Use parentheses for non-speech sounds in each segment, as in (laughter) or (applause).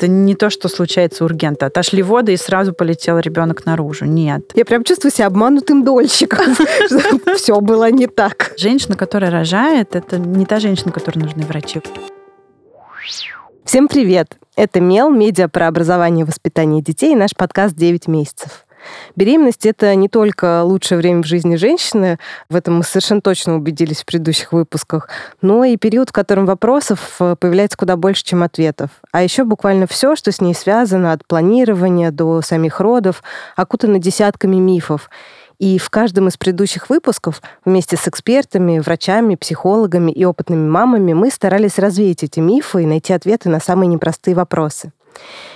Это не то, что случается ургента. Отошли воды, и сразу полетел ребенок наружу. Нет. Я прям чувствую себя обманутым дольщиком. (laughs) Все было не так. Женщина, которая рожает, это не та женщина, которой нужны врачи. Всем привет! Это МЕЛ, медиа про образование и воспитание детей, и наш подкаст «9 месяцев». Беременность — это не только лучшее время в жизни женщины, в этом мы совершенно точно убедились в предыдущих выпусках, но и период, в котором вопросов э, появляется куда больше, чем ответов. А еще буквально все, что с ней связано, от планирования до самих родов, окутано десятками мифов. И в каждом из предыдущих выпусков вместе с экспертами, врачами, психологами и опытными мамами мы старались развеять эти мифы и найти ответы на самые непростые вопросы.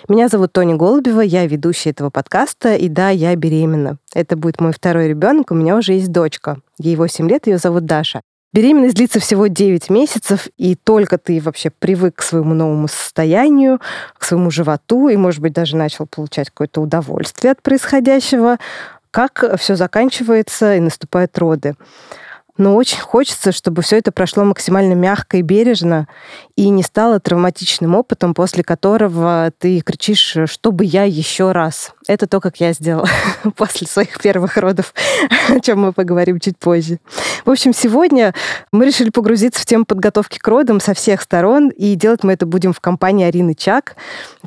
Меня зовут Тоня Голубева, я ведущая этого подкаста, и да, я беременна. Это будет мой второй ребенок, у меня уже есть дочка. Ей 8 лет, ее зовут Даша. Беременность длится всего 9 месяцев, и только ты вообще привык к своему новому состоянию, к своему животу, и, может быть, даже начал получать какое-то удовольствие от происходящего, как все заканчивается и наступают роды. Но очень хочется, чтобы все это прошло максимально мягко и бережно и не стало травматичным опытом, после которого ты кричишь, чтобы я еще раз. Это то, как я сделала (laughs) после своих первых родов, (laughs) о чем мы поговорим чуть позже. В общем, сегодня мы решили погрузиться в тему подготовки к родам со всех сторон, и делать мы это будем в компании Арины Чак,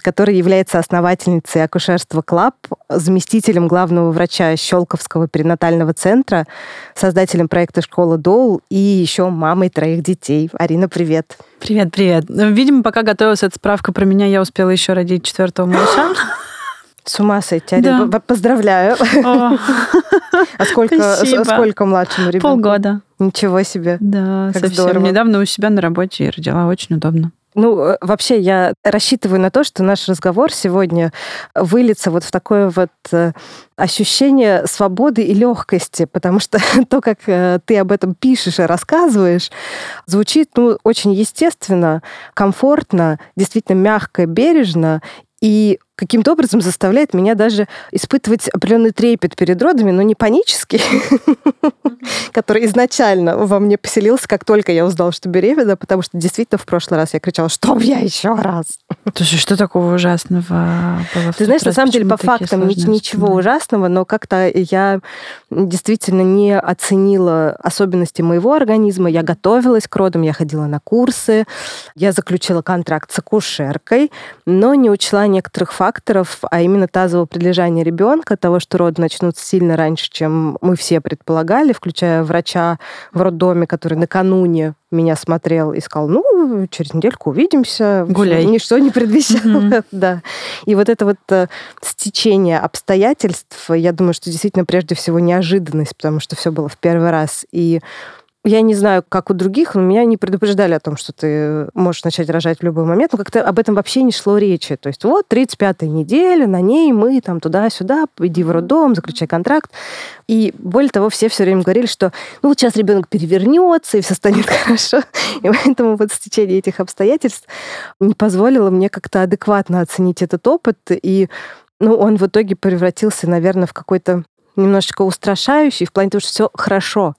которая является основательницей акушерства Club, заместителем главного врача Щелковского перинатального центра, создателем проекта «Школа Доул» и еще мамой троих детей. Арина, привет. Привет, привет. Видимо, пока готовилась эта справка про меня, я успела еще родить четвертого малыша. (laughs) С ума сойти. Да. Поздравляю. О. (laughs) А сколько, сколько младшему ребенку? Полгода. Ничего себе. Да, как совсем. Здорово. Недавно у себя на работе и родила. Очень удобно. Ну, э, вообще, я рассчитываю на то, что наш разговор сегодня выльется вот в такое вот э, ощущение свободы и легкости, потому что (laughs) то, как э, ты об этом пишешь и рассказываешь, звучит ну, очень естественно, комфортно, действительно мягко, бережно, и каким-то образом заставляет меня даже испытывать определенный трепет перед родами, но не панический, (laughs) который изначально во мне поселился, как только я узнала, что беременна, потому что действительно в прошлый раз я кричала, что я еще раз. Слушай, что такого ужасного было Ты знаешь, на самом деле, по фактам ничего ужасного, но как-то я действительно не оценила особенности моего организма. Я готовилась к родам, я ходила на курсы, я заключила контракт с акушеркой, но не учла некоторых фактов, факторов, а именно тазового прилежания ребенка, того, что роды начнутся сильно раньше, чем мы все предполагали, включая врача в роддоме, который накануне меня смотрел и сказал, ну, через недельку увидимся. Гуляй. Ничто не предвещало. Mm-hmm. (laughs) да. И вот это вот э, стечение обстоятельств, я думаю, что действительно прежде всего неожиданность, потому что все было в первый раз. И я не знаю, как у других, но меня не предупреждали о том, что ты можешь начать рожать в любой момент, но как-то об этом вообще не шло речи. То есть вот 35-я неделя, на ней мы там туда-сюда, иди в роддом, заключай контракт. И более того, все все время говорили, что ну вот сейчас ребенок перевернется, и все станет (laughs) хорошо. И поэтому вот стечение этих обстоятельств не позволило мне как-то адекватно оценить этот опыт. И ну, он в итоге превратился, наверное, в какой-то немножечко устрашающий, в плане того, что все хорошо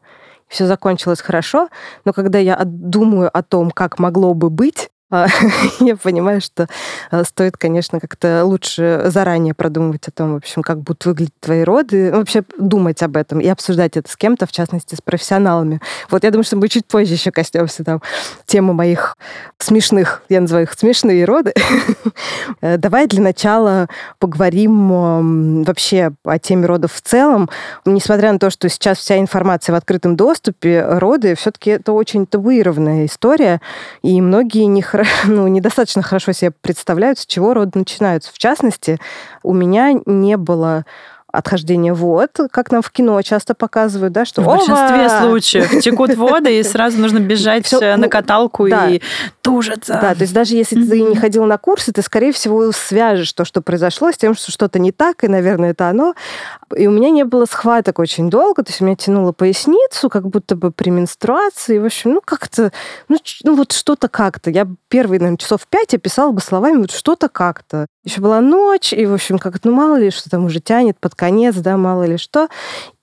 все закончилось хорошо, но когда я думаю о том, как могло бы быть, (laughs) я понимаю, что а, стоит, конечно, как-то лучше заранее продумывать о том, в общем, как будут выглядеть твои роды, вообще думать об этом и обсуждать это с кем-то, в частности, с профессионалами. Вот я думаю, что мы чуть позже еще коснемся там темы моих смешных, я называю их смешные роды. (laughs) Э, давай для начала поговорим вообще о теме родов в целом. Несмотря на то, что сейчас вся информация в открытом доступе, роды все-таки это очень табуированная история, и многие не (laughs) ну, недостаточно хорошо себе представляют, с чего роды начинаются. В частности, у меня не было отхождение вод, как нам в кино часто показывают, да, что в большинстве случаев текут воды и сразу нужно (laughs) бежать Всё, на ну, каталку да. и тужиться. Да, то есть даже если mm-hmm. ты не ходил на курсы, ты скорее всего свяжешь то, что произошло, с тем, что что-то не так, и, наверное, это оно. И у меня не было схваток очень долго, то есть у меня тянуло поясницу, как будто бы при менструации, в общем, ну как-то, ну, ну вот что-то как-то. Я первые, наверное, часов пять описала бы словами вот что-то как-то. Еще была ночь, и, в общем, как ну мало ли, что там уже тянет под конец, да, мало ли что.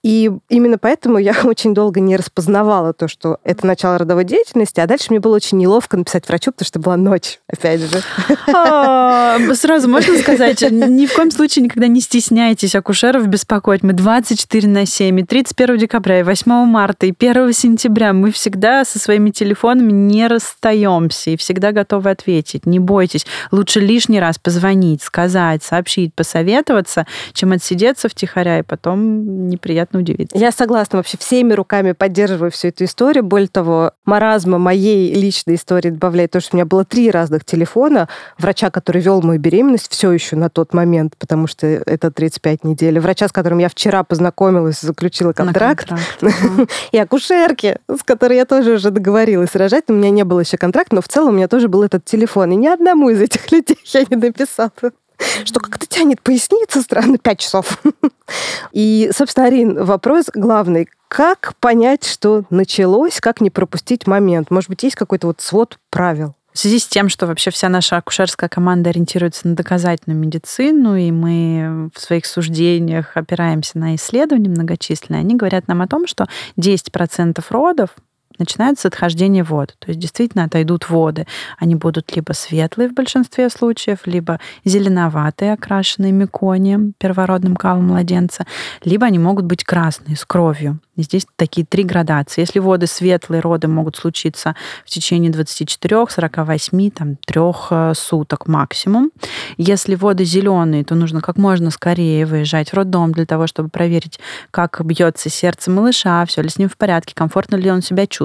И именно поэтому я (laughs) очень долго не распознавала то, что это начало родовой деятельности, а дальше мне было очень неловко написать врачу, потому что была ночь, опять же. (laughs) А, сразу можно сказать, (laughs) ни в коем случае никогда не стесняйтесь акушеров беспокоить. Мы 24 на 7, и 31 декабря, и 8 марта, и 1 сентября мы всегда со своими телефонами не расстаемся и всегда готовы ответить. Не бойтесь. Лучше лишний раз позвонить, сказать, сообщить, посоветоваться, чем отсидеться втихаря и потом неприятно удивиться. Я согласна. Вообще всеми руками поддерживаю всю эту историю. Более того, маразма моей личной истории добавляет то, что у меня было три разных телефона. Врача, который вел мою беременность все еще на тот момент, потому что это 35 недель. Врача, с которым я вчера познакомилась, заключила контракт. контракт. (laughs) И акушерки, с которой я тоже уже договорилась рожать. У меня не было еще контракта, но в целом у меня тоже был этот телефон. И ни одному из этих (laughs) людей я не написала что как-то тянет поясницу странно, пять часов. (laughs) И, собственно, Арин, вопрос главный. Как понять, что началось, как не пропустить момент? Может быть, есть какой-то вот свод правил? В связи с тем, что вообще вся наша акушерская команда ориентируется на доказательную медицину, и мы в своих суждениях опираемся на исследования многочисленные, они говорят нам о том, что 10% родов начинается отхождение вод. То есть действительно отойдут воды. Они будут либо светлые в большинстве случаев, либо зеленоватые, окрашенные меконием, первородным калом младенца, либо они могут быть красные, с кровью. И здесь такие три градации. Если воды светлые, роды могут случиться в течение 24, 48, там, 3 э, суток максимум. Если воды зеленые, то нужно как можно скорее выезжать в роддом для того, чтобы проверить, как бьется сердце малыша, все ли с ним в порядке, комфортно ли он себя чувствует.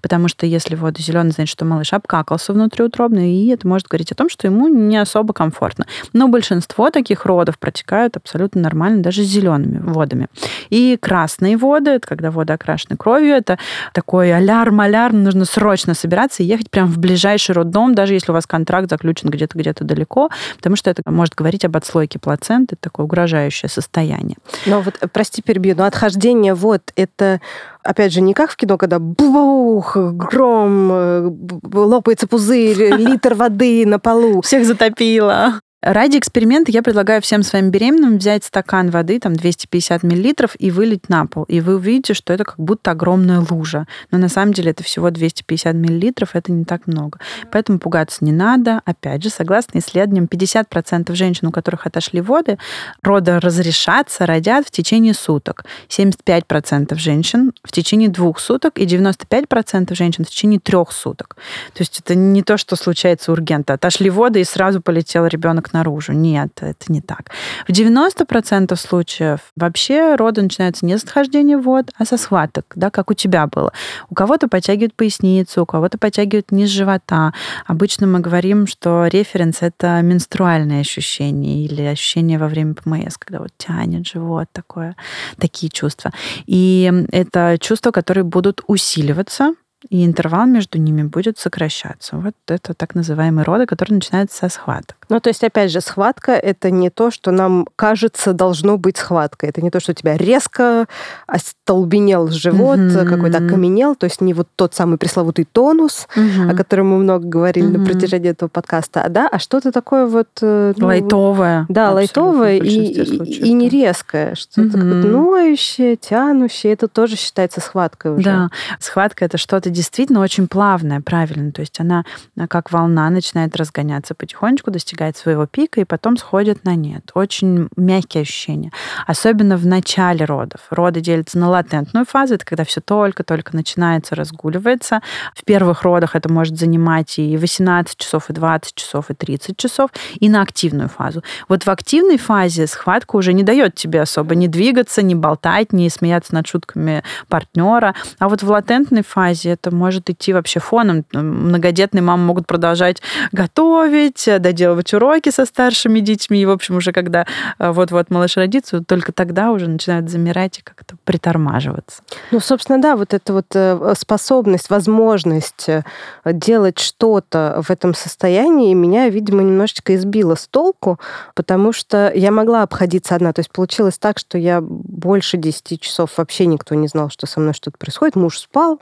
Потому что если воды зеленые, значит, что малыш обкакался внутриутробно, и это может говорить о том, что ему не особо комфортно. Но большинство таких родов протекают абсолютно нормально, даже с зелеными водами. И красные воды это когда вода окрашена кровью, это такой алярм, алярм, нужно срочно собираться и ехать прямо в ближайший роддом, даже если у вас контракт заключен где-то где-то далеко, потому что это может говорить об отслойке плаценты, такое угрожающее состояние. Но вот, прости, перебью, но отхождение вод, это опять же, не как в кино, когда бух, гром, э, лопается пузырь, (laughs) литр воды на полу. Всех затопило. Ради эксперимента я предлагаю всем своим беременным взять стакан воды, там 250 миллилитров, и вылить на пол. И вы увидите, что это как будто огромная лужа. Но на самом деле это всего 250 миллилитров, это не так много. Поэтому пугаться не надо. Опять же, согласно исследованиям, 50% женщин, у которых отошли воды, роды разрешатся, родят в течение суток. 75% женщин в течение двух суток и 95% женщин в течение трех суток. То есть это не то, что случается ургента. Отошли воды, и сразу полетел ребенок наружу. Нет, это не так. В 90% случаев вообще роды начинаются не с отхождения вод, а со схваток, да, как у тебя было. У кого-то подтягивают поясницу, у кого-то подтягивают низ живота. Обычно мы говорим, что референс — это менструальные ощущения или ощущения во время ПМС, когда вот тянет живот, такое, такие чувства. И это чувства, которые будут усиливаться и интервал между ними будет сокращаться. Вот это так называемые роды, которые начинаются со схваток. Ну, то есть, опять же, схватка — это не то, что нам кажется должно быть схваткой. Это не то, что у тебя резко остолбенел живот, mm-hmm. какой-то окаменел, то есть не вот тот самый пресловутый тонус, mm-hmm. о котором мы много говорили mm-hmm. на протяжении этого подкаста, а, да, а что-то такое вот... Э, ну, лайтовое. Да, лайтовое и, и, и не резкое. Что-то mm-hmm. ноющее, тянущее. Это тоже считается схваткой уже. Да, схватка — это что-то действительно очень плавное, правильно. То есть она как волна начинает разгоняться потихонечку, достигает своего пика и потом сходит на нет. Очень мягкие ощущения. Особенно в начале родов. Роды делятся на латентную фазу, это когда все только-только начинается, разгуливается. В первых родах это может занимать и 18 часов, и 20 часов, и 30 часов, и на активную фазу. Вот в активной фазе схватка уже не дает тебе особо не двигаться, не болтать, не смеяться над шутками партнера. А вот в латентной фазе это может идти вообще фоном. Многодетные мамы могут продолжать готовить, доделывать делать уроки со старшими детьми, и, в общем, уже когда э, вот-вот малыш родится, только тогда уже начинают замирать и как-то притормаживаться. Ну, собственно, да, вот эта вот э, способность, возможность э, делать что-то в этом состоянии меня, видимо, немножечко избила с толку, потому что я могла обходиться одна. То есть получилось так, что я больше 10 часов вообще никто не знал, что со мной что-то происходит. Муж спал,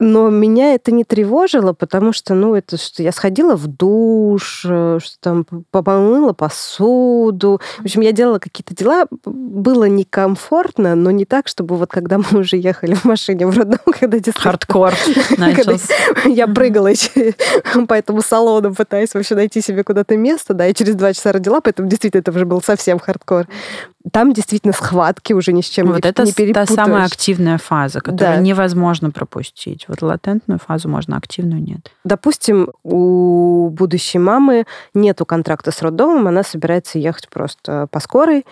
Но меня это не тревожило, потому что, ну, это что я сходила в душ, э, что там помыла посуду. В общем, я делала какие-то дела. Было некомфортно, но не так, чтобы вот когда (laughs) мы уже ехали в машине в роддом, (laughs) когда Хардкор (laughs) начался. Я прыгала по этому салону, пытаясь вообще найти себе куда-то место, да, и через два часа родила, поэтому действительно это уже был совсем хардкор там действительно схватки уже ни с чем вот не, это не та самая активная фаза, которую да. невозможно пропустить. Вот латентную фазу можно, активную нет. Допустим, у будущей мамы нету контракта с роддомом, она собирается ехать просто по скорой.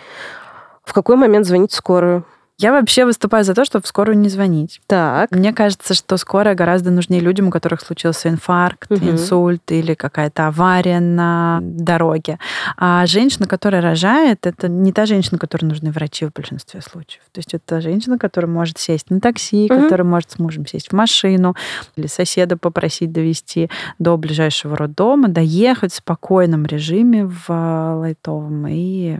В какой момент звонить в скорую? Я вообще выступаю за то, чтобы в скорую не звонить. Так. Мне кажется, что скорая гораздо нужнее людям, у которых случился инфаркт, угу. инсульт или какая-то авария на дороге. А женщина, которая рожает, это не та женщина, которой нужны врачи в большинстве случаев. То есть это женщина, которая может сесть на такси, угу. которая может с мужем сесть в машину или соседа попросить довести до ближайшего роддома, доехать в спокойном режиме в лайтовом и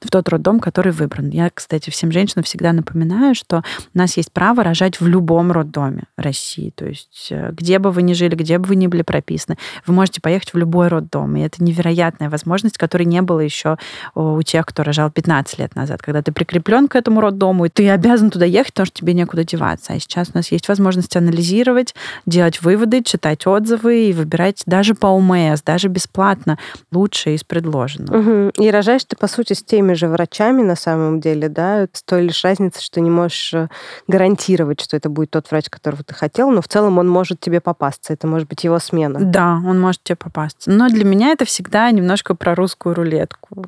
в тот роддом, который выбран. Я, кстати, всем женщинам всегда напоминаю, что у нас есть право рожать в любом роддоме России. То есть э, где бы вы ни жили, где бы вы ни были прописаны, вы можете поехать в любой роддом. И это невероятная возможность, которой не было еще у тех, кто рожал 15 лет назад, когда ты прикреплен к этому роддому, и ты обязан туда ехать, потому что тебе некуда деваться. А сейчас у нас есть возможность анализировать, делать выводы, читать отзывы и выбирать даже по УМС, даже бесплатно лучшее из предложенного. Угу. И рожаешь ты, по сути, с теми же врачами на самом деле, да, с той лишь разницей, разница, что не можешь э, гарантировать, что это будет тот врач, которого ты хотел, но в целом он может тебе попасться. Это может быть его смена. Да, он может тебе попасться. Но для меня это всегда немножко про русскую рулетку.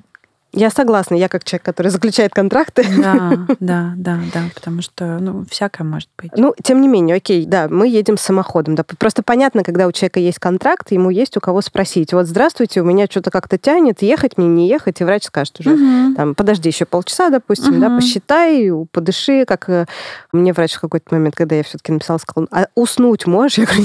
Я согласна, я как человек, который заключает контракты. Да, (laughs) да, да, да, потому что, ну, всякое может быть. Ну, тем не менее, окей, да, мы едем самоходом. Да, просто понятно, когда у человека есть контракт, ему есть у кого спросить. Вот, здравствуйте, у меня что-то как-то тянет, ехать мне, не ехать, и врач скажет уже, угу. там, подожди еще полчаса, допустим, угу. да, посчитай, подыши, как э, мне врач в какой-то момент, когда я все-таки написала, сказал, а уснуть можешь? Я говорю,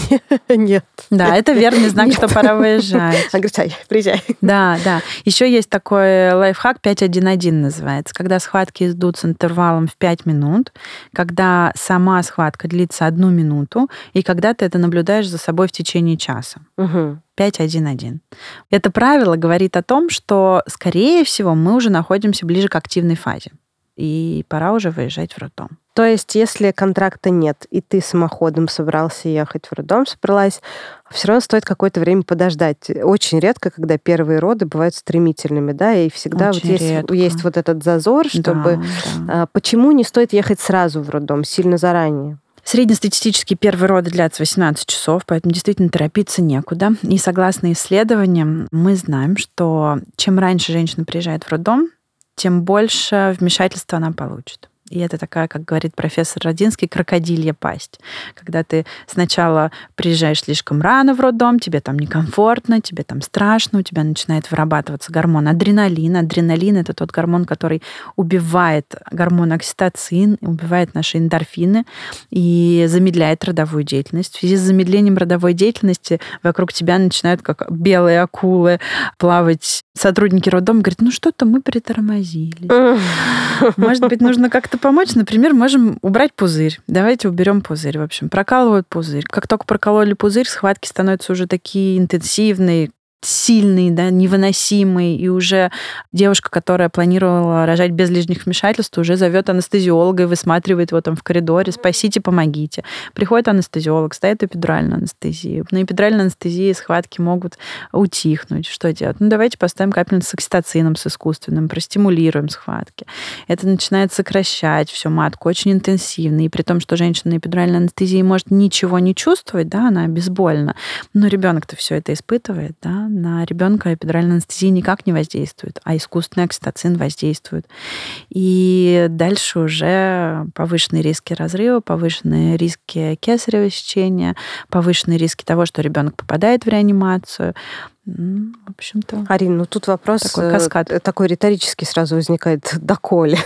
(laughs) нет. Да, это верный знак, (laughs) что пора выезжать. Он говорит, приезжай. Да, да. Еще есть такой лайф лайфхак 5.1.1 называется, когда схватки идут с интервалом в 5 минут, когда сама схватка длится одну минуту, и когда ты это наблюдаешь за собой в течение часа. Угу. 5.1.1. Это правило говорит о том, что, скорее всего, мы уже находимся ближе к активной фазе и пора уже выезжать в роддом. То есть, если контракта нет, и ты самоходом собрался ехать в роддом, собралась, все равно стоит какое-то время подождать. Очень редко, когда первые роды бывают стремительными, да, и всегда вот есть, есть вот этот зазор, чтобы... Да, да. Почему не стоит ехать сразу в роддом, сильно заранее? Среднестатистические первые роды длятся 18 часов, поэтому действительно торопиться некуда. И согласно исследованиям, мы знаем, что чем раньше женщина приезжает в роддом, тем больше вмешательства она получит. И это такая, как говорит профессор Родинский, крокодилья пасть. Когда ты сначала приезжаешь слишком рано в роддом, тебе там некомфортно, тебе там страшно, у тебя начинает вырабатываться гормон адреналин. Адреналин — это тот гормон, который убивает гормон окситоцин, убивает наши эндорфины и замедляет родовую деятельность. В связи с замедлением родовой деятельности вокруг тебя начинают, как белые акулы, плавать сотрудники роддома. Говорят, ну что-то мы притормозили. (laughs) Может быть, нужно как-то помочь, например, можем убрать пузырь. Давайте уберем пузырь. В общем, прокалывают пузырь. Как только прокололи пузырь, схватки становятся уже такие интенсивные, сильный, да, невыносимый, и уже девушка, которая планировала рожать без лишних вмешательств, уже зовет анестезиолога и высматривает его там в коридоре, спасите, помогите. Приходит анестезиолог, ставит эпидуральную анестезию. На эпидуральной анестезии схватки могут утихнуть. Что делать? Ну, давайте поставим капельницу с окситоцином, с искусственным, простимулируем схватки. Это начинает сокращать всю матку очень интенсивно, и при том, что женщина на эпидуральной анестезии может ничего не чувствовать, да, она безбольна, но ребенок-то все это испытывает, да, на ребенка эпидуральная анестезия никак не воздействует, а искусственный окситоцин воздействует. И дальше уже повышенные риски разрыва, повышенные риски кесарево сечения, повышенные риски того, что ребенок попадает в реанимацию. В общем-то. Арина, ну тут вопрос такой, э, каскад. такой риторический сразу возникает. (laughs) Доколе?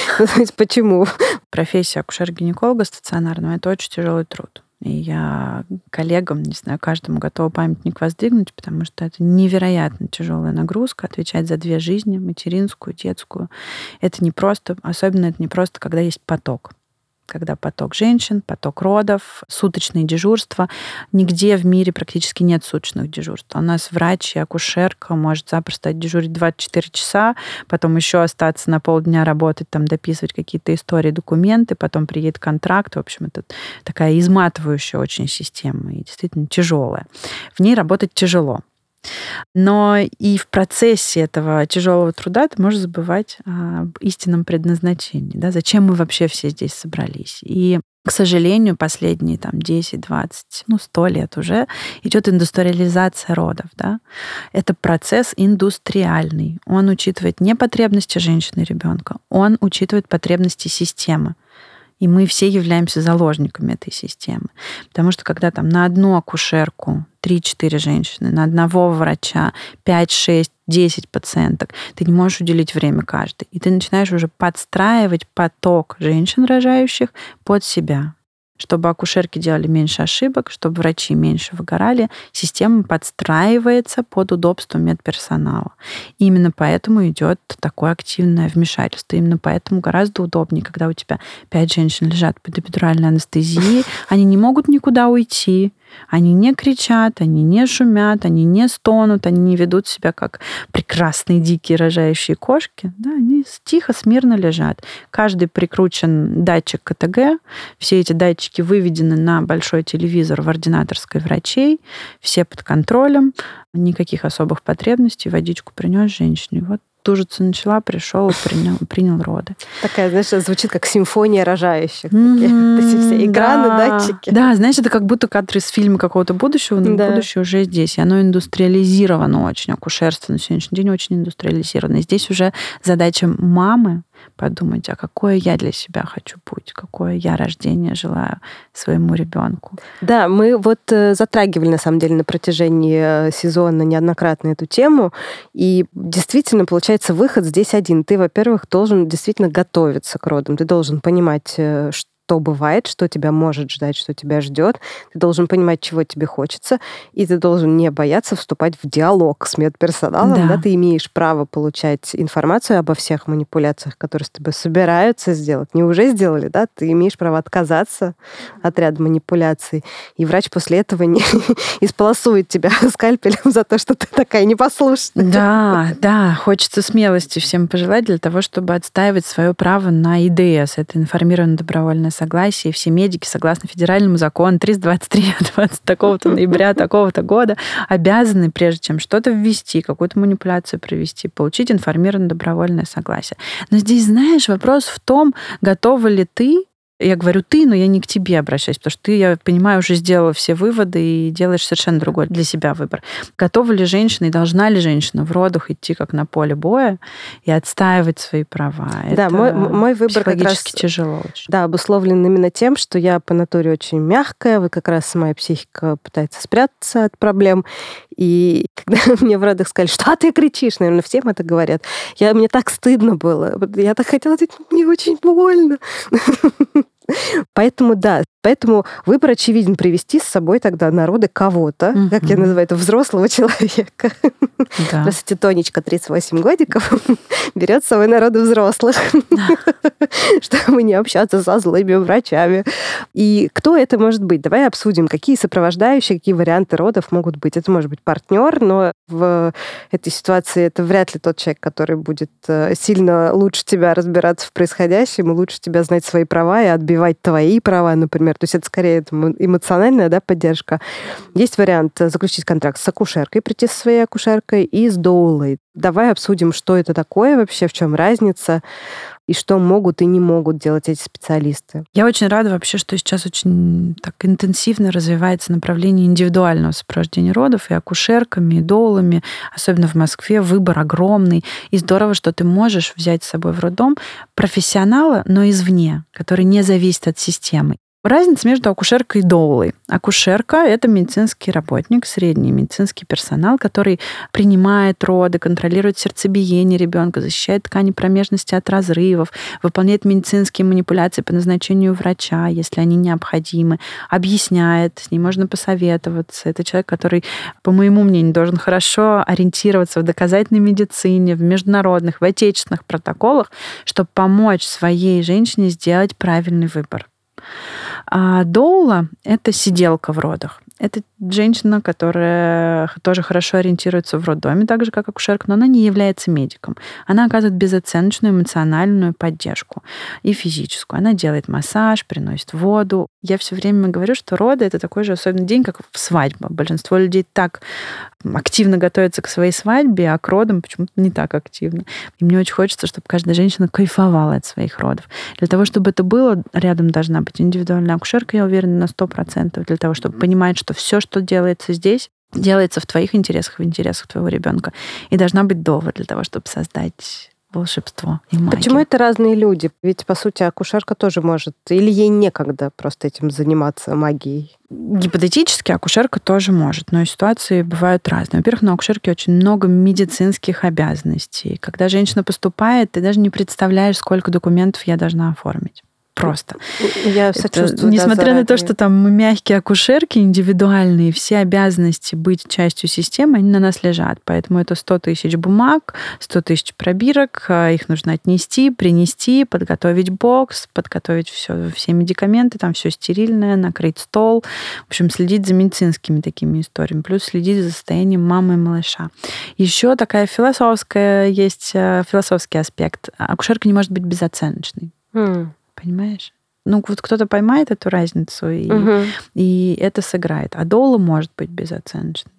(laughs) Почему? Профессия акушер-гинеколога стационарного – это очень тяжелый труд. И я коллегам, не знаю, каждому готова памятник воздвигнуть, потому что это невероятно тяжелая нагрузка, отвечать за две жизни, материнскую, детскую. Это не просто, особенно это не просто, когда есть поток. Когда поток женщин, поток родов, суточные дежурства. Нигде в мире практически нет суточных дежурств. У нас врач и акушерка может запросто дежурить 24 часа, потом еще остаться на полдня работать, там дописывать какие-то истории, документы, потом приедет контракт. В общем, это такая изматывающая очень система и действительно тяжелая. В ней работать тяжело. Но и в процессе этого тяжелого труда ты можешь забывать об истинном предназначении. Да? Зачем мы вообще все здесь собрались? И к сожалению, последние там 10, 20, ну 100 лет уже идет индустриализация родов. Да? Это процесс индустриальный. Он учитывает не потребности женщины и ребенка, он учитывает потребности системы. И мы все являемся заложниками этой системы. Потому что когда там на одну акушерку 3-4 женщины, на одного врача 5, 6, 10 пациенток, ты не можешь уделить время каждой. И ты начинаешь уже подстраивать поток женщин рожающих под себя чтобы акушерки делали меньше ошибок, чтобы врачи меньше выгорали, система подстраивается под удобство медперсонала. И именно поэтому идет такое активное вмешательство. Именно поэтому гораздо удобнее, когда у тебя пять женщин лежат под эпидуральной анестезией, они не могут никуда уйти, они не кричат, они не шумят, они не стонут, они не ведут себя как прекрасные дикие рожающие кошки. Да, они тихо, смирно лежат. Каждый прикручен датчик КТГ. Все эти датчики выведены на большой телевизор в ординаторской врачей. Все под контролем. Никаких особых потребностей. Водичку принес женщине. Вот тужиться начала, пришел, принял, принял роды. Такая, знаешь, звучит как симфония рожающих. Mm-hmm, (laughs) Эти все экраны, да. датчики. Да, знаешь, это как будто кадр из фильма какого-то будущего, но да. будущее уже здесь. И оно индустриализировано очень. Акушерство на сегодняшний день очень индустриализировано. И здесь уже задача мамы подумать, а какое я для себя хочу путь, какое я рождение желаю своему ребенку. Да, мы вот э, затрагивали на самом деле на протяжении э, сезона неоднократно эту тему, и действительно получается выход здесь один. Ты, во-первых, должен действительно готовиться к родам, ты должен понимать, что э, что бывает, что тебя может ждать, что тебя ждет. Ты должен понимать, чего тебе хочется, и ты должен не бояться вступать в диалог с медперсоналом. Да. Да, ты имеешь право получать информацию обо всех манипуляциях, которые с тобой собираются сделать. Не уже сделали, да? Ты имеешь право отказаться от ряда манипуляций. И врач после этого не (laughs) исполосует тебя (laughs) скальпелем за то, что ты такая непослушная. Да, (laughs) да. Хочется смелости всем пожелать для того, чтобы отстаивать свое право на ИДС. Это информированное добровольное согласие, все медики, согласно федеральному закону 323 20 (laughs) такого-то ноября, такого-то года, обязаны, прежде чем что-то ввести, какую-то манипуляцию провести, получить информированное добровольное согласие. Но здесь, знаешь, вопрос в том, готова ли ты я говорю ты, но я не к тебе обращаюсь, потому что ты, я понимаю, уже сделала все выводы и делаешь совершенно другой для себя выбор. Готова ли женщина и должна ли женщина в родах идти как на поле боя и отстаивать свои права? Да, Это мой, мой выбор как раз тяжело очень. Да, обусловлен именно тем, что я по натуре очень мягкая, вы как раз моя психика пытается спрятаться от проблем. И когда (laughs) мне в родах сказали, что ты кричишь, наверное, всем это говорят, я, мне так стыдно было. Я так хотела сказать, мне очень больно. (laughs) Поэтому, да, поэтому выбор очевиден привести с собой тогда народы кого-то, mm-hmm. как я называю это, взрослого (laughs) человека. Да. Здравствуйте, Тонечка, 38 годиков, (laughs) берет с собой народы взрослых, (laughs) чтобы не общаться со злыми врачами. И кто это может быть? Давай обсудим, какие сопровождающие, какие варианты родов могут быть. Это может быть партнер, но в этой ситуации это вряд ли тот человек, который будет э, сильно лучше тебя разбираться в происходящем и лучше тебя знать свои права и отбивать твои права, например. То есть это скорее эмоциональная да, поддержка. Есть вариант заключить контракт с акушеркой, прийти со своей акушеркой и с доулой. Давай обсудим, что это такое вообще, в чем разница и что могут и не могут делать эти специалисты. Я очень рада вообще, что сейчас очень так интенсивно развивается направление индивидуального сопровождения родов и акушерками, и доулами, особенно в Москве, выбор огромный. И здорово, что ты можешь взять с собой в роддом профессионала, но извне, который не зависит от системы. Разница между акушеркой и доулой. Акушерка – это медицинский работник, средний медицинский персонал, который принимает роды, контролирует сердцебиение ребенка, защищает ткани промежности от разрывов, выполняет медицинские манипуляции по назначению врача, если они необходимы, объясняет, с ним можно посоветоваться. Это человек, который, по моему мнению, должен хорошо ориентироваться в доказательной медицине, в международных, в отечественных протоколах, чтобы помочь своей женщине сделать правильный выбор А доула — это сиделка в родах. Это женщина, которая тоже хорошо ориентируется в роддоме, так же, как акушерка, но она не является медиком. Она оказывает безоценочную эмоциональную поддержку и физическую. Она делает массаж, приносит воду. Я все время говорю, что роды — это такой же особенный день, как свадьба. Большинство людей так активно готовятся к своей свадьбе, а к родам почему-то не так активно. И мне очень хочется, чтобы каждая женщина кайфовала от своих родов. Для того, чтобы это было, рядом должна быть индивидуальная акушерка, я уверена, на 100%, для того, чтобы понимать, что все, что делается здесь, делается в твоих интересах, в интересах твоего ребенка. И должна быть довод для того, чтобы создать волшебство и магию. Почему это разные люди? Ведь, по сути, акушерка тоже может, или ей некогда просто этим заниматься магией? Гипотетически акушерка тоже может, но ситуации бывают разные. Во-первых, на акушерке очень много медицинских обязанностей. Когда женщина поступает, ты даже не представляешь, сколько документов я должна оформить просто. Я сочувствую. Это, несмотря да, на то, что там мы мягкие акушерки, индивидуальные, все обязанности быть частью системы, они на нас лежат. Поэтому это 100 тысяч бумаг, 100 тысяч пробирок, а, их нужно отнести, принести, подготовить бокс, подготовить все, все медикаменты, там все стерильное, накрыть стол. В общем, следить за медицинскими такими историями, плюс следить за состоянием мамы и малыша. Еще такая философская есть э, философский аспект. Акушерка не может быть безоценочной. Mm понимаешь? Ну, вот кто-то поймает эту разницу, и, угу. и это сыграет. А дола может быть безоценочной.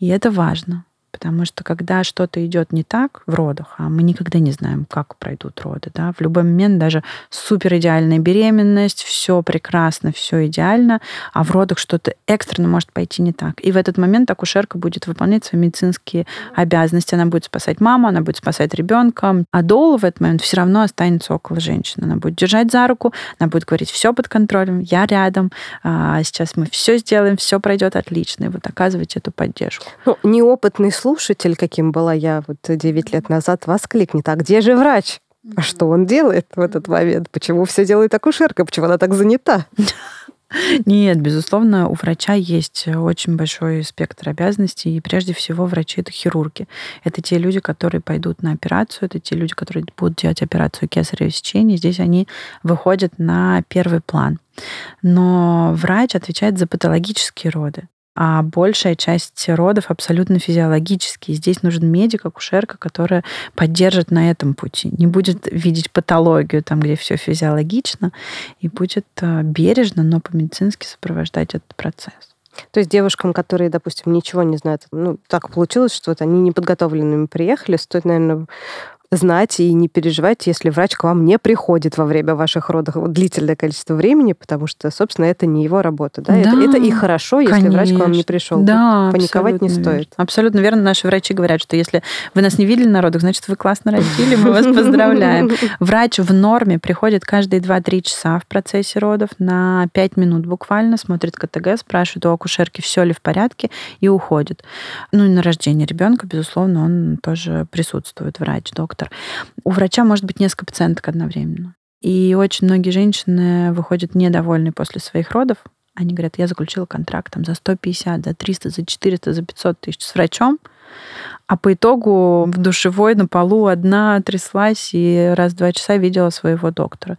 И это важно. Потому что когда что-то идет не так в родах, а мы никогда не знаем, как пройдут роды, да, в любой момент даже супер идеальная беременность, все прекрасно, все идеально, а в родах что-то экстренно может пойти не так. И в этот момент акушерка будет выполнять свои медицинские обязанности. Она будет спасать маму, она будет спасать ребенка, а доула в этот момент все равно останется около женщины. Она будет держать за руку, она будет говорить, все под контролем, я рядом, а сейчас мы все сделаем, все пройдет отлично. И вот оказывать эту поддержку. Ну, неопытный слушатель, каким была я вот 9 лет назад, воскликнет, а где же врач? А что он делает в этот момент? Почему все делает акушерка? Почему она так занята? (laughs) Нет, безусловно, у врача есть очень большой спектр обязанностей, и прежде всего врачи — это хирурги. Это те люди, которые пойдут на операцию, это те люди, которые будут делать операцию кесарево сечения. Здесь они выходят на первый план. Но врач отвечает за патологические роды а большая часть родов абсолютно физиологические. Здесь нужен медик, акушерка, которая поддержит на этом пути, не будет видеть патологию там, где все физиологично, и будет э, бережно, но по-медицински сопровождать этот процесс. То есть девушкам, которые, допустим, ничего не знают, ну, так получилось, что вот они неподготовленными приехали, стоит, наверное, знать и не переживать, если врач к вам не приходит во время ваших родов длительное количество времени, потому что, собственно, это не его работа. Да? Да, это, это и хорошо, если конечно. врач к вам не пришел. Да, Паниковать не стоит. Верно. Абсолютно верно. Наши врачи говорят, что если вы нас не видели на родах, значит, вы классно родили, мы вас поздравляем. (laughs) Врач в норме приходит каждые 2-3 часа в процессе родов на 5 минут буквально, смотрит КТГ, спрашивает у акушерки, все ли в порядке, и уходит. Ну и на рождение ребенка, безусловно, он тоже присутствует, врач, доктор доктор. У врача может быть несколько пациенток одновременно. И очень многие женщины выходят недовольны после своих родов. Они говорят, я заключила контракт там, за 150, за 300, за 400, за 500 тысяч с врачом, а по итогу в душевой на полу одна тряслась и раз в два часа видела своего доктора.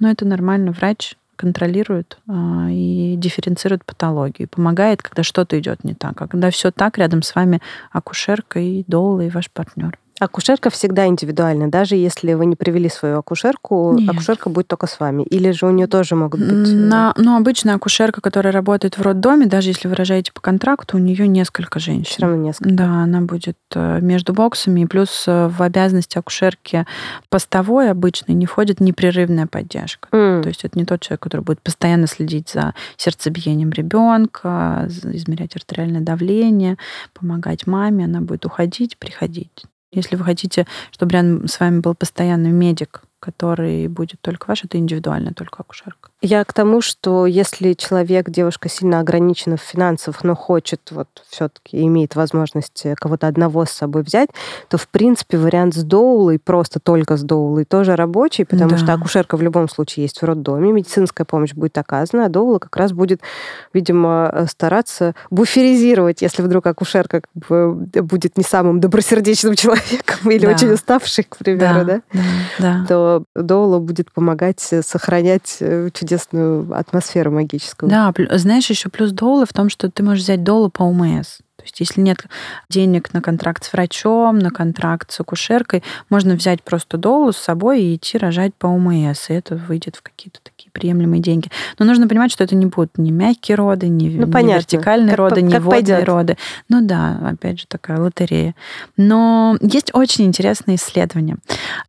Но это нормально. Врач контролирует а, и дифференцирует патологию, помогает, когда что-то идет не так. А когда все так, рядом с вами акушерка и доула, и ваш партнер. Акушерка всегда индивидуальна. Даже если вы не привели свою акушерку, Нет. акушерка будет только с вами. Или же у нее тоже могут быть... Э, На, ну, обычная акушерка, которая работает в роддоме, даже если вы рожаете по контракту, у нее несколько женщин. Все равно несколько. Да, она будет э, между боксами. И плюс э, в обязанности акушерки постовой обычной не входит непрерывная поддержка. Mm. То есть это не тот человек, который будет постоянно следить за сердцебиением ребенка, измерять артериальное давление, помогать маме. Она будет уходить, приходить. Если вы хотите, чтобы рядом с вами был постоянный медик, который будет только ваш, это индивидуально, только акушерка. Я к тому, что если человек, девушка сильно ограничена в финансах, но хочет, вот все-таки имеет возможность кого-то одного с собой взять, то, в принципе, вариант с доулой, просто только с доулой, тоже рабочий, потому да. что акушерка в любом случае есть в роддоме, медицинская помощь будет оказана, а доула как раз будет, видимо, стараться буферизировать, если вдруг акушерка как бы будет не самым добросердечным (laughs) человеком или да. очень уставший, к примеру, да, да? Да, да. то что доула будет помогать сохранять э, чудесную атмосферу магическую. Да, знаешь, еще плюс доула в том, что ты можешь взять доулу по УМС. Есть если нет денег на контракт с врачом, на контракт с акушеркой, можно взять просто долу с собой и идти рожать по УМС, и это выйдет в какие-то такие приемлемые деньги. Но нужно понимать, что это не будут ни мягкие роды, ни, ну, ни вертикальные как, роды, ни как водные пойдет. роды. Ну да, опять же, такая лотерея. Но есть очень интересные исследования.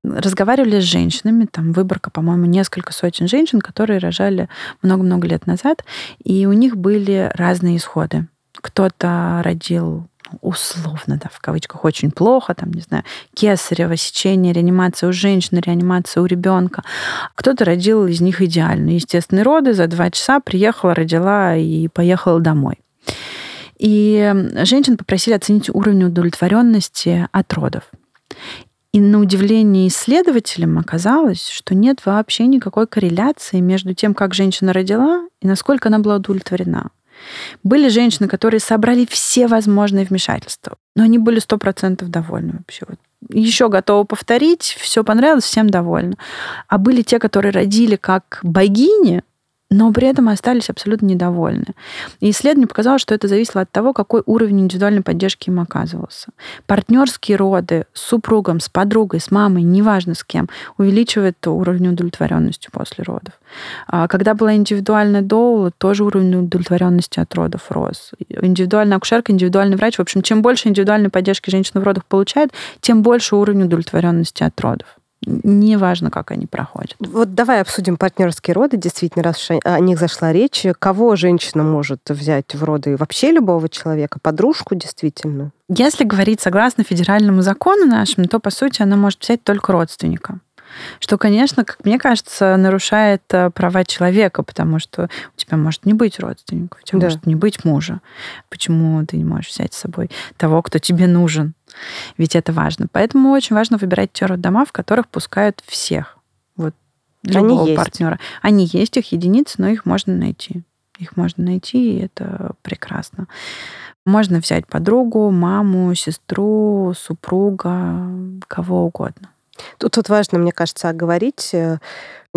Разговаривали с женщинами, там выборка, по-моему, несколько сотен женщин, которые рожали много-много лет назад, и у них были разные исходы кто-то родил ну, условно, да, в кавычках, очень плохо, там, не знаю, кесарево, сечение, реанимация у женщины, реанимация у ребенка. Кто-то родил из них идеально. Естественные роды, за два часа приехала, родила и поехала домой. И женщин попросили оценить уровень удовлетворенности от родов. И на удивление исследователям оказалось, что нет вообще никакой корреляции между тем, как женщина родила и насколько она была удовлетворена. Были женщины, которые собрали все возможные вмешательства, но они были сто процентов довольны вообще. Вот еще готовы повторить, все понравилось, всем довольны. А были те, которые родили как богини, но при этом остались абсолютно недовольны. И исследование показало, что это зависело от того, какой уровень индивидуальной поддержки им оказывался. Партнерские роды с супругом, с подругой, с мамой, неважно с кем, увеличивает уровень удовлетворенности после родов. А когда была индивидуальная доула, тоже уровень удовлетворенности от родов рос. Индивидуальная акушерка, индивидуальный врач. В общем, чем больше индивидуальной поддержки женщина в родах получает, тем больше уровень удовлетворенности от родов неважно, как они проходят. Вот давай обсудим партнерские роды. Действительно, раз о них зашла речь, кого женщина может взять в роды? Вообще любого человека? Подружку, действительно? Если говорить согласно федеральному закону нашему, то, по сути, она может взять только родственника. Что, конечно, как мне кажется, нарушает э, права человека, потому что у тебя может не быть родственников, у тебя да. может не быть мужа. Почему ты не можешь взять с собой того, кто тебе нужен? Ведь это важно. Поэтому очень важно выбирать те роддома, в которых пускают всех. Вот любого Они партнера. Они есть, их единицы, но их можно найти. Их можно найти, и это прекрасно. Можно взять подругу, маму, сестру, супруга, кого угодно. Тут вот важно, мне кажется, оговорить, э,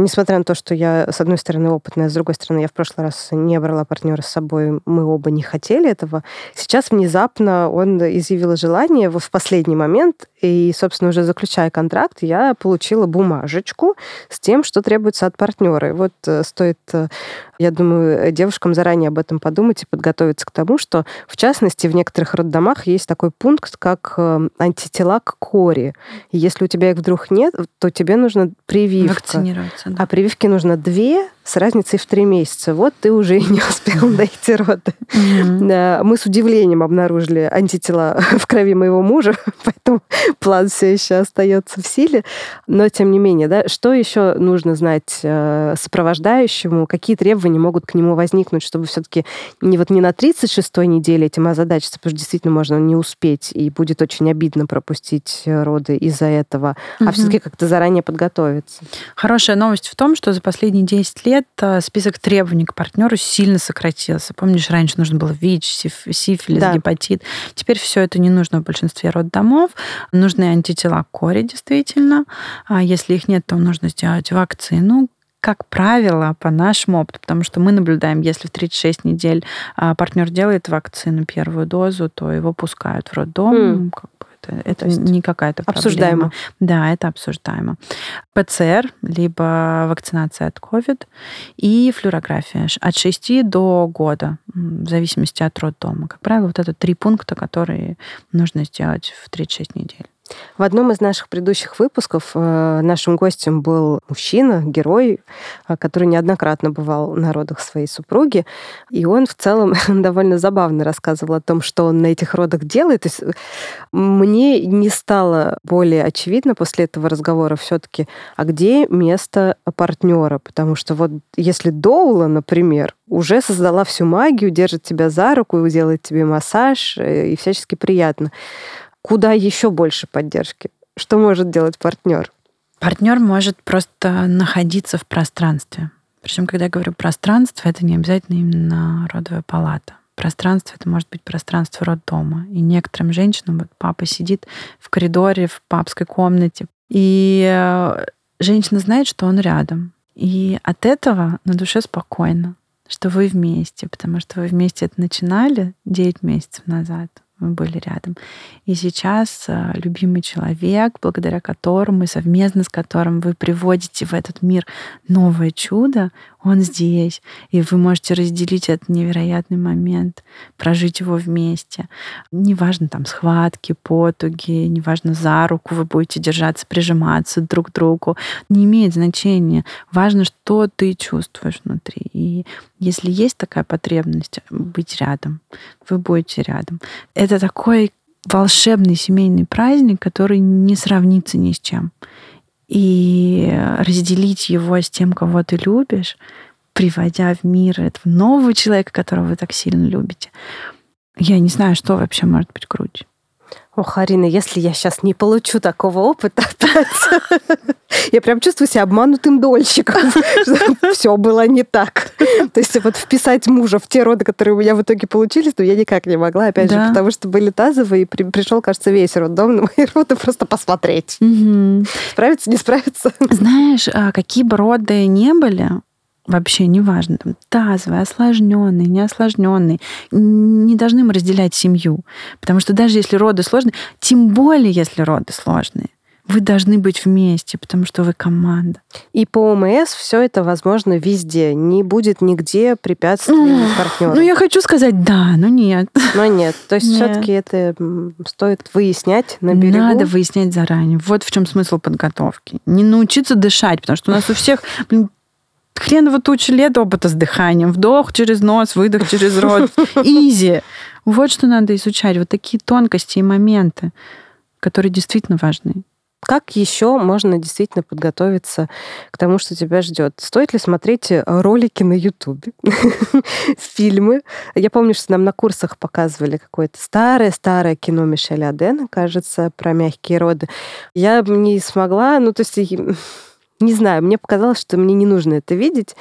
несмотря на то, что я, с одной стороны, опытная, с другой стороны, я в прошлый раз не брала партнера с собой, мы оба не хотели этого. Сейчас внезапно он изъявил желание в последний момент, и, собственно, уже заключая контракт, я получила бумажечку с тем, что требуется от партнера. И вот э, стоит э, я думаю, девушкам заранее об этом подумать и подготовиться к тому, что, в частности, в некоторых роддомах есть такой пункт, как э, антитела к кори. И если у тебя их вдруг нет, то тебе нужно прививка. Вакцинироваться. А прививки нужно две, с разницей в три месяца. Вот ты уже (laughs) и не успел найти роды. Mm-hmm. Мы с удивлением обнаружили антитела (laughs) в крови моего мужа, (laughs) поэтому план все еще остается в силе. Но тем не менее, да, что еще нужно знать э, сопровождающему, какие требования могут к нему возникнуть, чтобы все-таки не вот не на 36-й неделе этим озадачиться, потому что действительно можно не успеть, и будет очень обидно пропустить роды из-за этого, mm-hmm. а все-таки как-то заранее подготовиться. Хорошая новость в том, что за последние 10 лет лет список требований к партнеру сильно сократился. Помнишь, раньше нужно было ВИЧ, сифилис, да. гепатит. Теперь все это не нужно в большинстве роддомов. Нужны антитела кори, действительно. А если их нет, то нужно сделать вакцину, как правило, по нашему опыту, потому что мы наблюдаем, если в 36 недель а, партнер делает вакцину первую дозу, то его пускают в роддом, mm. Это, это не какая-то проблема. Обсуждаемо. Да, это обсуждаемо. ПЦР, либо вакцинация от COVID и флюорография от 6 до года, в зависимости от роддома. Как правило, вот это три пункта, которые нужно сделать в 36 недель. В одном из наших предыдущих выпусков э, нашим гостем был мужчина, герой, э, который неоднократно бывал на родах своей супруги. И он в целом (laughs) довольно забавно рассказывал о том, что он на этих родах делает. То есть э, мне не стало более очевидно после этого разговора все-таки, а где место партнера? Потому что вот если Доула, например, уже создала всю магию, держит тебя за руку, делает тебе массаж и всячески приятно Куда еще больше поддержки? Что может делать партнер? Партнер может просто находиться в пространстве. Причем, когда я говорю пространство, это не обязательно именно родовая палата. Пространство это может быть пространство роддома. И некоторым женщинам, вот папа сидит в коридоре, в папской комнате, и э, женщина знает, что он рядом. И от этого на душе спокойно, что вы вместе, потому что вы вместе это начинали 9 месяцев назад мы были рядом. И сейчас э, любимый человек, благодаря которому и совместно с которым вы приводите в этот мир новое чудо, он здесь. И вы можете разделить этот невероятный момент, прожить его вместе. Неважно, там, схватки, потуги, неважно, за руку вы будете держаться, прижиматься друг к другу. Не имеет значения. Важно, что ты чувствуешь внутри. И если есть такая потребность быть рядом, вы будете рядом. Это такой волшебный семейный праздник, который не сравнится ни с чем. И разделить его с тем, кого ты любишь, приводя в мир этого нового человека, которого вы так сильно любите. Я не знаю, что вообще может быть круче. Ох, Арина, если я сейчас не получу такого опыта (laughs) опять, я прям чувствую себя обманутым дольщиком. (laughs) Все было не так. То есть вот вписать мужа в те роды, которые у меня в итоге получились, но я никак не могла, опять же, потому что были тазовые, и пришел, кажется, весь роддом на мои роды просто посмотреть. Справиться, не справиться. Знаешь, а какие бы роды не были, вообще неважно, там, тазовый, осложненный, неосложненный, не должны мы разделять семью. Потому что даже если роды сложные, тем более если роды сложные, вы должны быть вместе, потому что вы команда. И по ОМС все это возможно везде. Не будет нигде препятствий ну, партнеру. Ну, я хочу сказать да, но нет. Но нет. То есть (laughs) все-таки это стоит выяснять на берегу. Надо выяснять заранее. Вот в чем смысл подготовки. Не научиться дышать, потому что у нас у всех блин, хреново туча лет опыта с дыханием. Вдох через нос, выдох через рот. Изи. Вот что надо изучать. Вот такие тонкости и моменты, которые действительно важны. Как еще можно действительно подготовиться к тому, что тебя ждет? Стоит ли смотреть э, ролики на Ютубе, (laughs) фильмы? Я помню, что нам на курсах показывали какое-то старое-старое кино Мишеля Адена, кажется, про мягкие роды. Я не смогла, ну, то есть не знаю, мне показалось, что мне не нужно это видеть.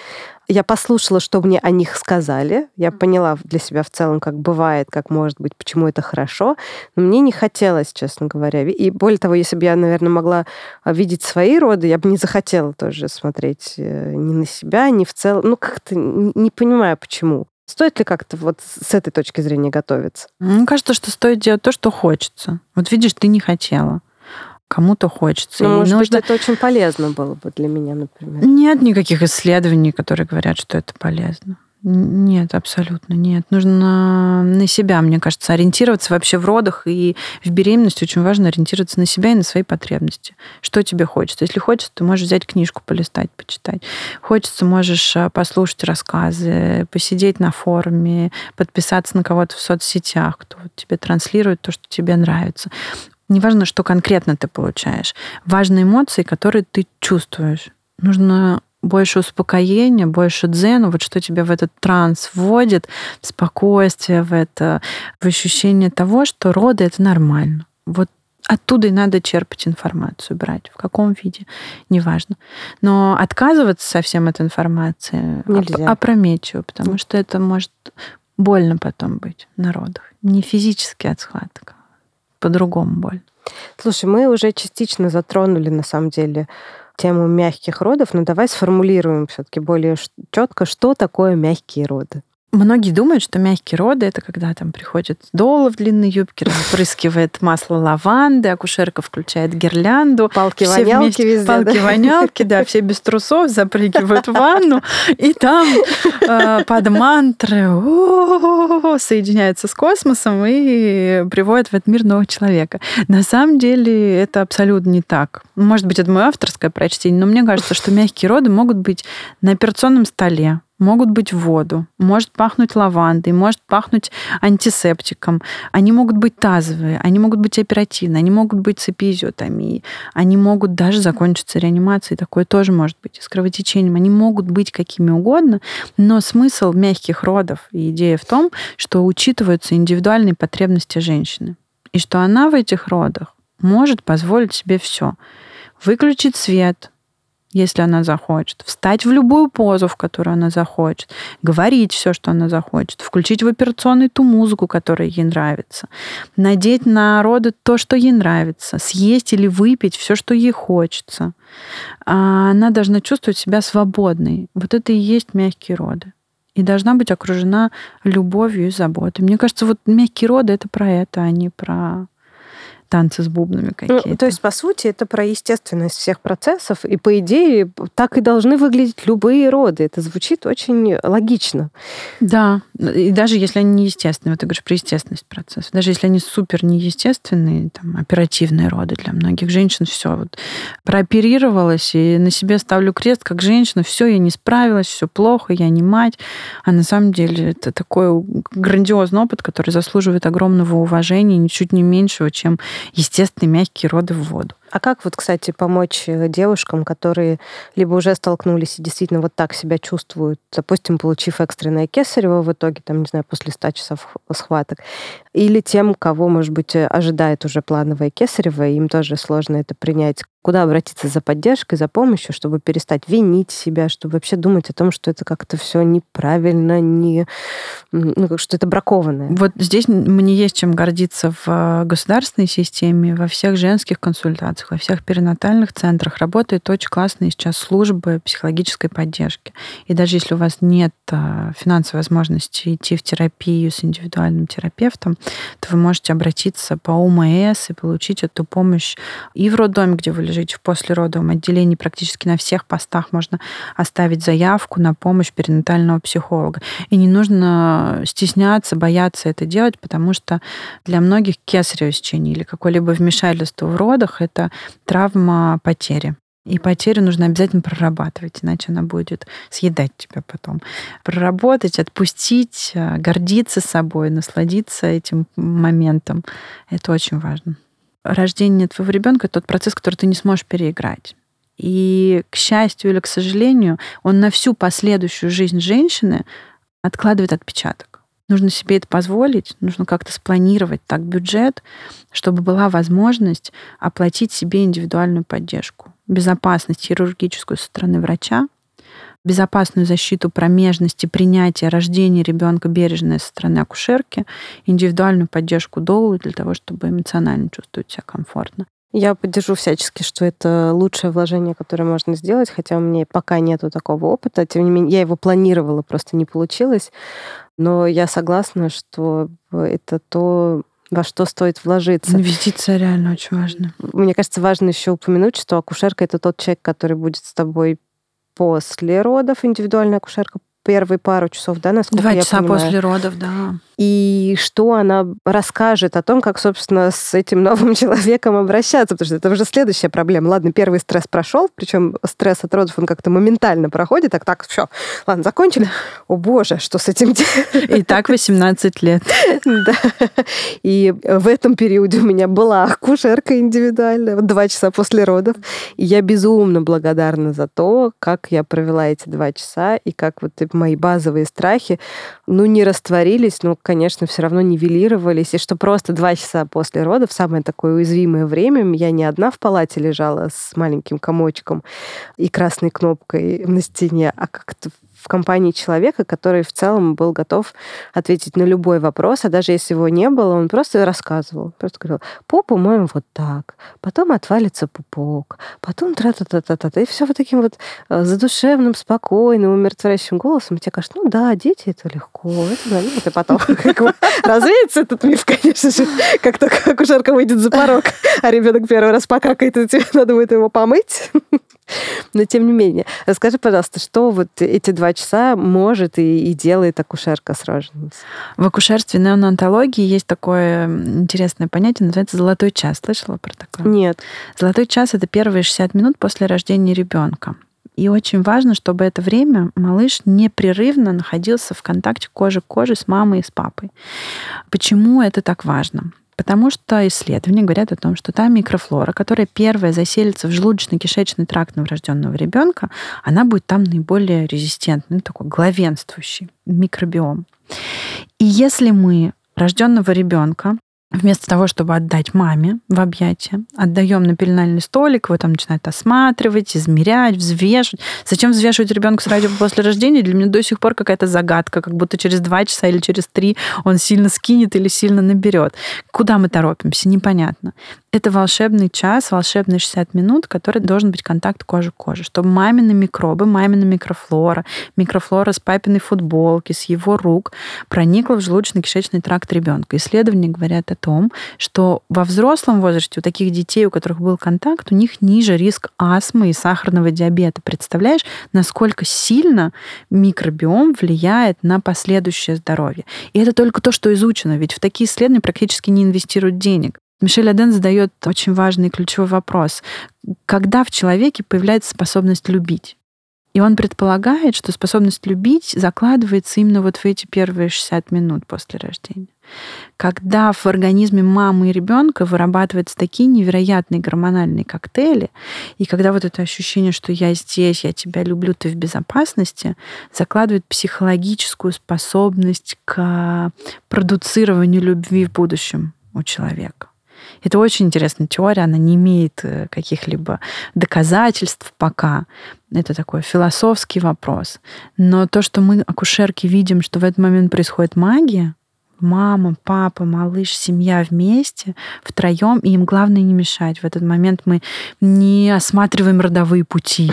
Я послушала, что мне о них сказали. Я поняла для себя в целом, как бывает, как может быть, почему это хорошо. Но мне не хотелось, честно говоря. И более того, если бы я, наверное, могла а, видеть свои роды, я бы не захотела тоже смотреть э, ни на себя, ни в целом. Ну, как-то не понимаю, почему. Стоит ли как-то вот с этой точки зрения готовиться? Мне кажется, что стоит делать то, что хочется. Вот видишь, ты не хотела кому-то хочется. Ну, может нужно... быть, это очень полезно было бы для меня, например. Нет никаких исследований, которые говорят, что это полезно. Нет, абсолютно нет. Нужно на себя, мне кажется, ориентироваться вообще в родах и в беременности. Очень важно ориентироваться на себя и на свои потребности. Что тебе хочется? Если хочется, ты можешь взять книжку, полистать, почитать. Хочется, можешь а, послушать рассказы, посидеть на форуме, подписаться на кого-то в соцсетях, кто тебе транслирует то, что тебе нравится. Неважно, что конкретно ты получаешь. Важны эмоции, которые ты чувствуешь. Нужно больше успокоения, больше дзена, вот что тебя в этот транс вводит, в спокойствие, в это, в ощущение того, что роды — это нормально. Вот оттуда и надо черпать информацию, брать. В каком виде, неважно. Но отказываться совсем от информации Нельзя. опрометчиво, потому что это может больно потом быть в народах. Не физически от схваток, по-другому боль. Слушай, мы уже частично затронули, на самом деле, тему мягких родов, но давай сформулируем все-таки более четко, что такое мягкие роды. Многие думают, что мягкие роды это когда там приходит дола в длинной юбке, распрыскивает масло лаванды, акушерка включает гирлянду. Палки-вонялки везде. Палки-вонялки, да. да, все без трусов запрыгивают в ванну, и там э, под мантры соединяются с космосом и приводят в этот мир нового человека. На самом деле это абсолютно не так. Может быть, это мое авторское прочтение, но мне кажется, что мягкие роды могут быть на операционном столе, могут быть в воду, может пахнуть лавандой, может пахнуть антисептиком. Они могут быть тазовые, они могут быть оперативные, они могут быть с эпизиотомией, они могут даже закончиться реанимацией, такое тоже может быть, с кровотечением. Они могут быть какими угодно, но смысл мягких родов и идея в том, что учитываются индивидуальные потребности женщины, и что она в этих родах может позволить себе все. Выключить свет, если она захочет, встать в любую позу, в которую она захочет, говорить все, что она захочет, включить в операционный ту музыку, которая ей нравится, надеть на роды то, что ей нравится, съесть или выпить все, что ей хочется. А она должна чувствовать себя свободной. Вот это и есть мягкие роды. И должна быть окружена любовью и заботой. Мне кажется, вот мягкие роды это про это, а не про танцы с бубнами какие-то. Ну, то есть, по сути, это про естественность всех процессов, и, по идее, так и должны выглядеть любые роды. Это звучит очень логично. Да, и даже если они неестественные, вот ты говоришь про естественность процесса, даже если они супер неестественные, там, оперативные роды для многих женщин, все, вот, прооперировалась, и на себе ставлю крест, как женщина, все, я не справилась, все плохо, я не мать. А на самом деле это такой грандиозный опыт, который заслуживает огромного уважения, ничуть не меньшего, чем естественные мягкие роды в воду. А как вот, кстати, помочь э, девушкам, которые либо уже столкнулись и действительно вот так себя чувствуют, допустим, получив экстренное кесарево в итоге, там, не знаю, после 100 часов схваток, или тем, кого, может быть, э, ожидает уже плановое кесарево, и им тоже сложно это принять. Куда обратиться за поддержкой, за помощью, чтобы перестать винить себя, чтобы вообще думать о том, что это как-то все неправильно, не, ну, что это бракованное. Вот здесь мне есть чем гордиться в э, государственной системе, во всех женских консультациях во всех перинатальных центрах работает очень классные сейчас службы психологической поддержки. И даже если у вас нет а, финансовой возможности идти в терапию с индивидуальным терапевтом, то вы можете обратиться по ОМС и получить эту помощь и в роддоме, где вы лежите в послеродовом отделении, практически на всех постах можно оставить заявку на помощь перинатального психолога. И не нужно стесняться, бояться это делать, потому что для многих кесарево сечение или какое-либо вмешательство в родах — это травма потери. И потерю нужно обязательно прорабатывать, иначе она будет съедать тебя потом. Проработать, отпустить, гордиться собой, насладиться этим моментом. Это очень важно. Рождение твоего ребенка тот процесс, который ты не сможешь переиграть. И, к счастью или к сожалению, он на всю последующую жизнь женщины откладывает отпечаток. Нужно себе это позволить, нужно как-то спланировать так бюджет, чтобы была возможность оплатить себе индивидуальную поддержку. Безопасность хирургическую со стороны врача, безопасную защиту промежности, принятие рождения ребенка бережное со стороны акушерки, индивидуальную поддержку долу для того, чтобы эмоционально чувствовать себя комфортно. Я поддержу всячески, что это лучшее вложение, которое можно сделать, хотя у меня пока нету такого опыта. Тем не менее, я его планировала, просто не получилось. Но я согласна, что это то, во что стоит вложиться. Инвестиция реально очень важна. Мне кажется, важно еще упомянуть, что акушерка это тот человек, который будет с тобой после родов, индивидуальная акушерка первые пару часов, да, насколько Два я часа понимаю. после родов, да. И что она расскажет о том, как, собственно, с этим новым (laughs) человеком обращаться, потому что это уже следующая проблема. Ладно, первый стресс прошел, причем стресс от родов, он как-то моментально проходит, так, так, все, ладно, закончили. О боже, что с этим делать? И так 18 лет. Да. И в этом периоде у меня была акушерка индивидуальная, два часа после родов. И я безумно благодарна за то, как я провела эти два часа, и как вот мои базовые страхи, ну, не растворились, но, конечно, все равно нивелировались, и что просто два часа после родов, самое такое уязвимое время, я не одна в палате лежала с маленьким комочком и красной кнопкой на стене, а как-то в компании человека, который в целом был готов ответить на любой вопрос, а даже если его не было, он просто рассказывал. Просто говорил, попу моем вот так, потом отвалится пупок, потом тра-та-та-та-та. И все вот таким вот э, задушевным, спокойным, умиротворяющим голосом. И тебе кажется, ну да, дети это легко, это наверное, и потом (laughs) развеется этот миф, конечно же, как только акушерка выйдет за порог, а ребенок первый раз покакает, и тебе надо будет его помыть. (laughs) Но тем не менее, расскажи, пожалуйста, что вот эти два часа может и, и делает акушерка с роженицей? В акушерстве неонатологии есть такое интересное понятие, называется золотой час. Слышала про такое? Нет. Золотой час это первые 60 минут после рождения ребенка. И очень важно, чтобы это время малыш непрерывно находился в контакте кожи к коже с мамой и с папой. Почему это так важно? Потому что исследования говорят о том, что та микрофлора, которая первая заселится в желудочно-кишечный тракт новорожденного ребенка, она будет там наиболее резистентной, ну, такой главенствующий микробиом. И если мы рожденного ребенка вместо того, чтобы отдать маме в объятия, отдаем на пеленальный столик, его там начинают осматривать, измерять, взвешивать. Зачем взвешивать ребенка сразу после рождения? Для меня до сих пор какая-то загадка, как будто через два часа или через три он сильно скинет или сильно наберет. Куда мы торопимся? Непонятно. Это волшебный час, волшебные 60 минут, который должен быть контакт кожи к коже, чтобы мамины микробы, мамина микрофлора, микрофлора с папиной футболки, с его рук проникла в желудочно-кишечный тракт ребенка. Исследования говорят о том, что во взрослом возрасте у таких детей, у которых был контакт, у них ниже риск астмы и сахарного диабета. Представляешь, насколько сильно микробиом влияет на последующее здоровье. И это только то, что изучено, ведь в такие исследования практически не инвестируют денег. Мишель Аден задает очень важный ключевой вопрос. Когда в человеке появляется способность любить? И он предполагает, что способность любить закладывается именно вот в эти первые 60 минут после рождения. Когда в организме мамы и ребенка вырабатываются такие невероятные гормональные коктейли, и когда вот это ощущение, что я здесь, я тебя люблю, ты в безопасности, закладывает психологическую способность к продуцированию любви в будущем у человека. Это очень интересная теория, она не имеет э, каких-либо доказательств пока. Это такой философский вопрос. Но то, что мы, акушерки, видим, что в этот момент происходит магия, мама, папа, малыш, семья вместе, втроем, и им главное не мешать. В этот момент мы не осматриваем родовые пути,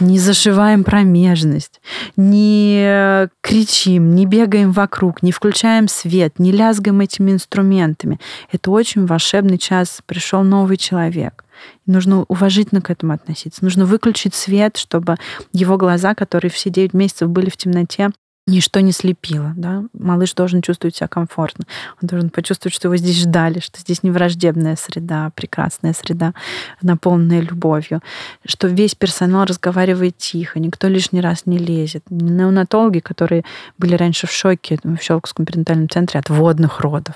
не зашиваем промежность, не кричим, не бегаем вокруг, не включаем свет, не лязгаем этими инструментами. Это очень волшебный час. Пришел новый человек. нужно уважительно к этому относиться. Нужно выключить свет, чтобы его глаза, которые все 9 месяцев были в темноте, ничто не слепило. Да? Малыш должен чувствовать себя комфортно. Он должен почувствовать, что его здесь ждали, что здесь не враждебная среда, а прекрасная среда, наполненная любовью, что весь персонал разговаривает тихо, никто лишний раз не лезет. Неонатологи, которые были раньше в шоке в Щелковском перинатальном центре от водных родов,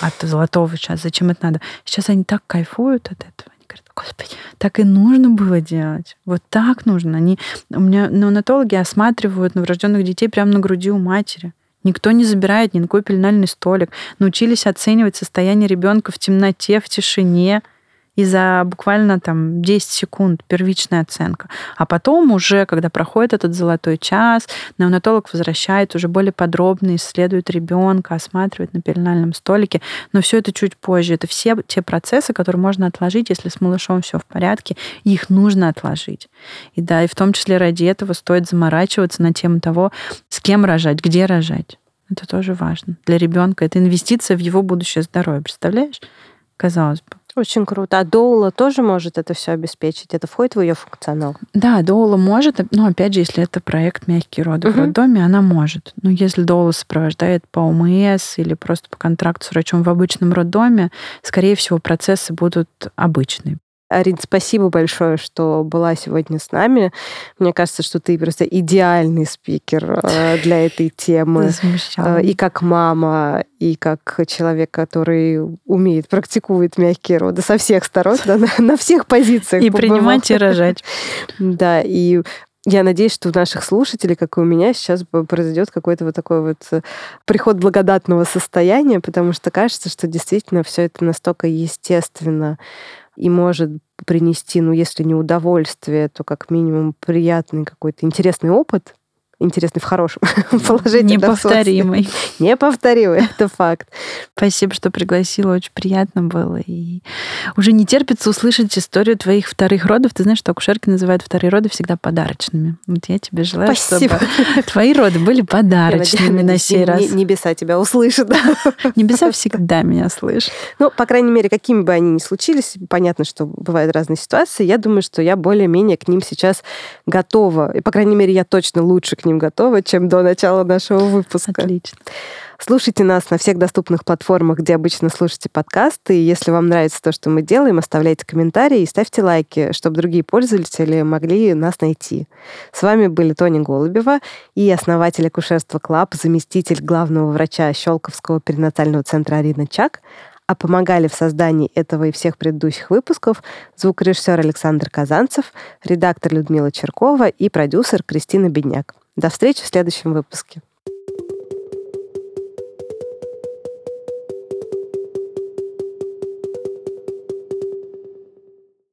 от золотого часа, зачем это надо? Сейчас они так кайфуют от этого. Господи, так и нужно было делать. Вот так нужно. Они, у меня неонатологи осматривают новорожденных детей прямо на груди у матери. Никто не забирает ни на какой пеленальный столик. Научились оценивать состояние ребенка в темноте, в тишине и за буквально там 10 секунд первичная оценка. А потом уже, когда проходит этот золотой час, неонатолог возвращает уже более подробно, исследует ребенка, осматривает на пеленальном столике. Но все это чуть позже. Это все те процессы, которые можно отложить, если с малышом все в порядке, их нужно отложить. И да, и в том числе ради этого стоит заморачиваться на тему того, с кем рожать, где рожать. Это тоже важно. Для ребенка это инвестиция в его будущее здоровье. Представляешь? Казалось бы. Очень круто. А доула тоже может это все обеспечить? Это входит в ее функционал? Да, доула может, но опять же, если это проект «Мягкие роды» угу. в роддоме, она может. Но если доула сопровождает по ОМС или просто по контракту с врачом в обычном роддоме, скорее всего, процессы будут обычные. Арин, спасибо большое, что была сегодня с нами. Мне кажется, что ты просто идеальный спикер э, для этой темы. Э, и как мама, и как человек, который умеет, практикует мягкие роды со всех сторон, да, на, на всех позициях. И принимать, и рожать. (laughs) Да, и я надеюсь, что у наших слушателей, как и у меня, сейчас произойдет какой-то вот такой вот э, приход благодатного состояния, потому что кажется, что действительно все это настолько естественно и может принести, ну, если не удовольствие, то как минимум приятный какой-то интересный опыт, интересный в хорошем (laughs) положении. Неповторимый. Неповторимый, это факт. Спасибо, что пригласила, очень приятно было. И уже не терпится услышать историю твоих вторых родов. Ты знаешь, что акушерки называют вторые роды всегда подарочными. Вот я тебе желаю, Спасибо. чтобы (laughs) твои роды были подарочными на сей раз. Небеса тебя услышат. (laughs) Небеса всегда меня слышат. Ну, по крайней мере, какими бы они ни случились, понятно, что бывают разные ситуации, я думаю, что я более-менее к ним сейчас готова. И, по крайней мере, я точно лучше к ним ним готова, чем до начала нашего выпуска. Отлично. Слушайте нас на всех доступных платформах, где обычно слушаете подкасты. И если вам нравится то, что мы делаем, оставляйте комментарии и ставьте лайки, чтобы другие пользователи могли нас найти. С вами были Тоня Голубева и основатель акушерства Club, заместитель главного врача Щелковского перинатального центра Арина Чак, а помогали в создании этого и всех предыдущих выпусков звукорежиссер Александр Казанцев, редактор Людмила Черкова и продюсер Кристина Бедняк. До встречи в следующем выпуске.